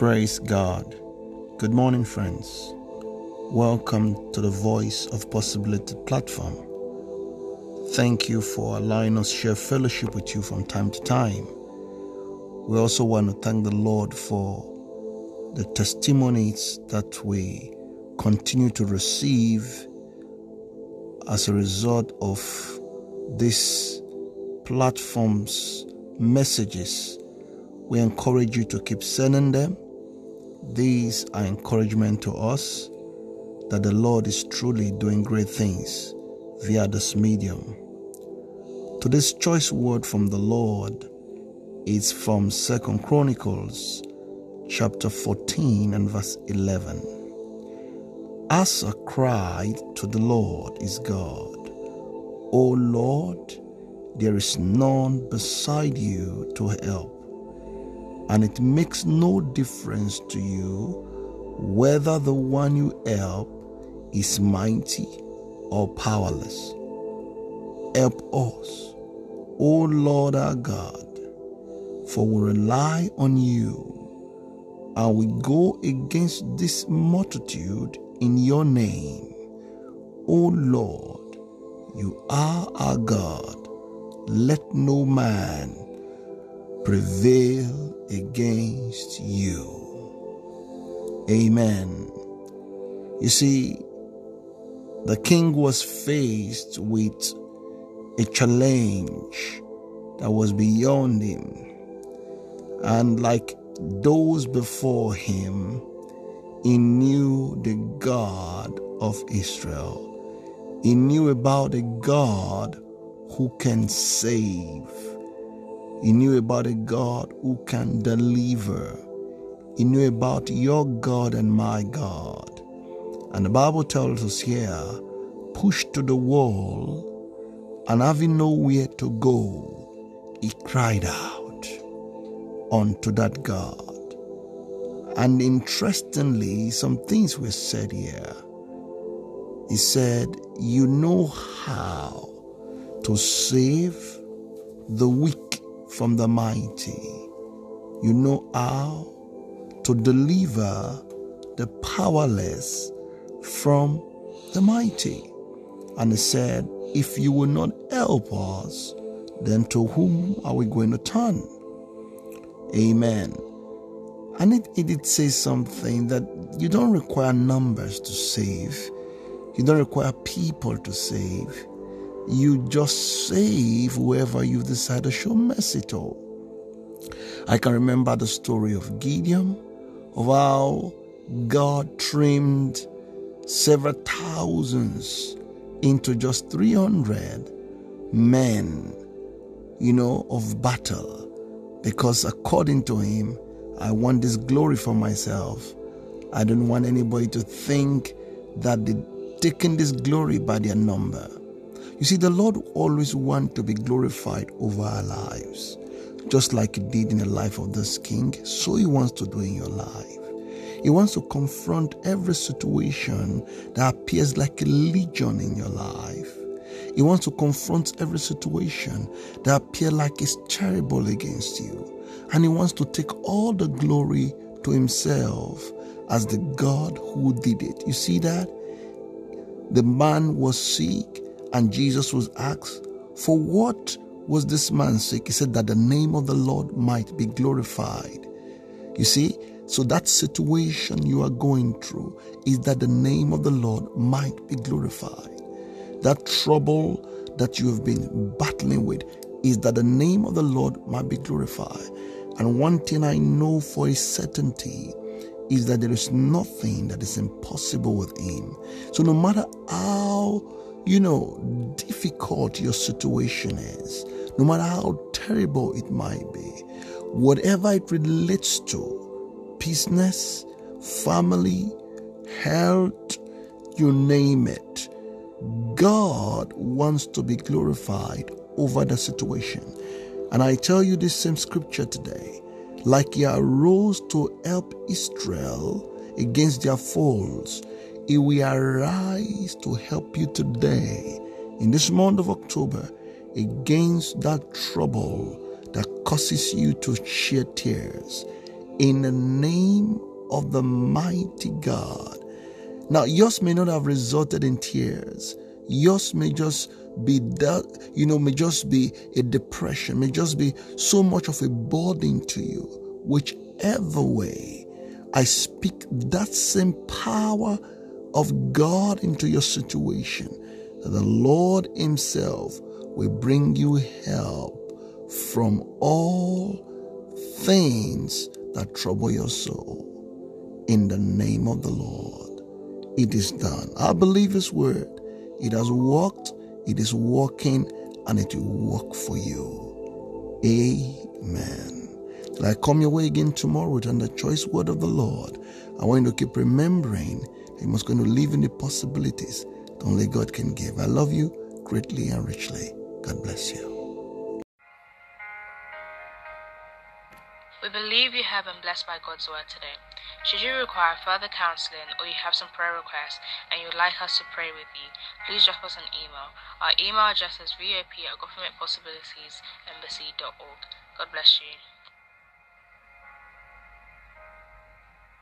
Praise God. Good morning, friends. Welcome to the Voice of Possibility platform. Thank you for allowing us share fellowship with you from time to time. We also want to thank the Lord for the testimonies that we continue to receive as a result of this platform's messages. We encourage you to keep sending them. These are encouragement to us that the Lord is truly doing great things via this medium. Today's choice word from the Lord is from Second Chronicles chapter 14 and verse 11. Asa cried to the Lord his God, O Lord, there is none beside you to help, and it makes no difference to you whether the one you help is mighty or powerless. Help us, O Lord our God, for we rely on you and we go against this multitude in your name. O Lord, you are our God. Let no man prevail against you. Amen. You see, the king was faced with a challenge that was beyond him. And like those before him, he knew the God of Israel. He knew about a God who can save. He knew about a God who can deliver. He knew about your God and my God. And the Bible tells us here, pushed to the wall and having nowhere to go, he cried out unto that God. And interestingly, some things were said here. He said, You know how to save the weak from the mighty. You know how to deliver the powerless from the mighty. And he said, If you will not help us, then to whom are we going to turn? Amen. And it, it did say something that you don't require numbers to save, you don't require people to save. You just save whoever you decide to show mercy to. I can remember the story of Gideon, of how God trimmed several thousands into just 300 men, you know, of battle. Because according to him, I want this glory for myself. I don't want anybody to think that they're taking this glory by their number. You see, the Lord always wants to be glorified over our lives. Just like He did in the life of this king, so He wants to do in your life. He wants to confront every situation that appears like a legion in your life. He wants to confront every situation that appears like it's terrible against you. And he wants to take all the glory to himself as the God who did it. You see that? The man was sick and Jesus was asked, For what was this man sick? He said that the name of the Lord might be glorified. You see, so that situation you are going through is that the name of the Lord might be glorified. That trouble that you have been battling with is that the name of the Lord might be glorified. And one thing I know for a certainty is that there is nothing that is impossible with Him. So no matter how, you know, difficult your situation is, no matter how terrible it might be, whatever it relates to, business, family, health, you name it. God wants to be glorified over the situation. And I tell you this same scripture today like he arose to help Israel against their foes, he will arise to help you today in this month of October against that trouble that causes you to shed tears in the name of the mighty God. Now, yours may not have resulted in tears. Yours may just be that, you know, may just be a depression, may just be so much of a burden to you. Whichever way, I speak that same power of God into your situation, that the Lord Himself will bring you help from all things that trouble your soul. In the name of the Lord, it is done. I believe His word. It has worked, it is working, and it will work for you. Amen. Till I come your way again tomorrow with the choice word of the Lord, I want you to keep remembering you must going to live in the possibilities that only God can give. I love you greatly and richly. God bless you. We believe you have been blessed by God's word today. Should you require further counseling or you have some prayer requests and you would like us to pray with you, please drop us an email. Our email address is vop at governmentpossibilitiesembassy.org. God bless you.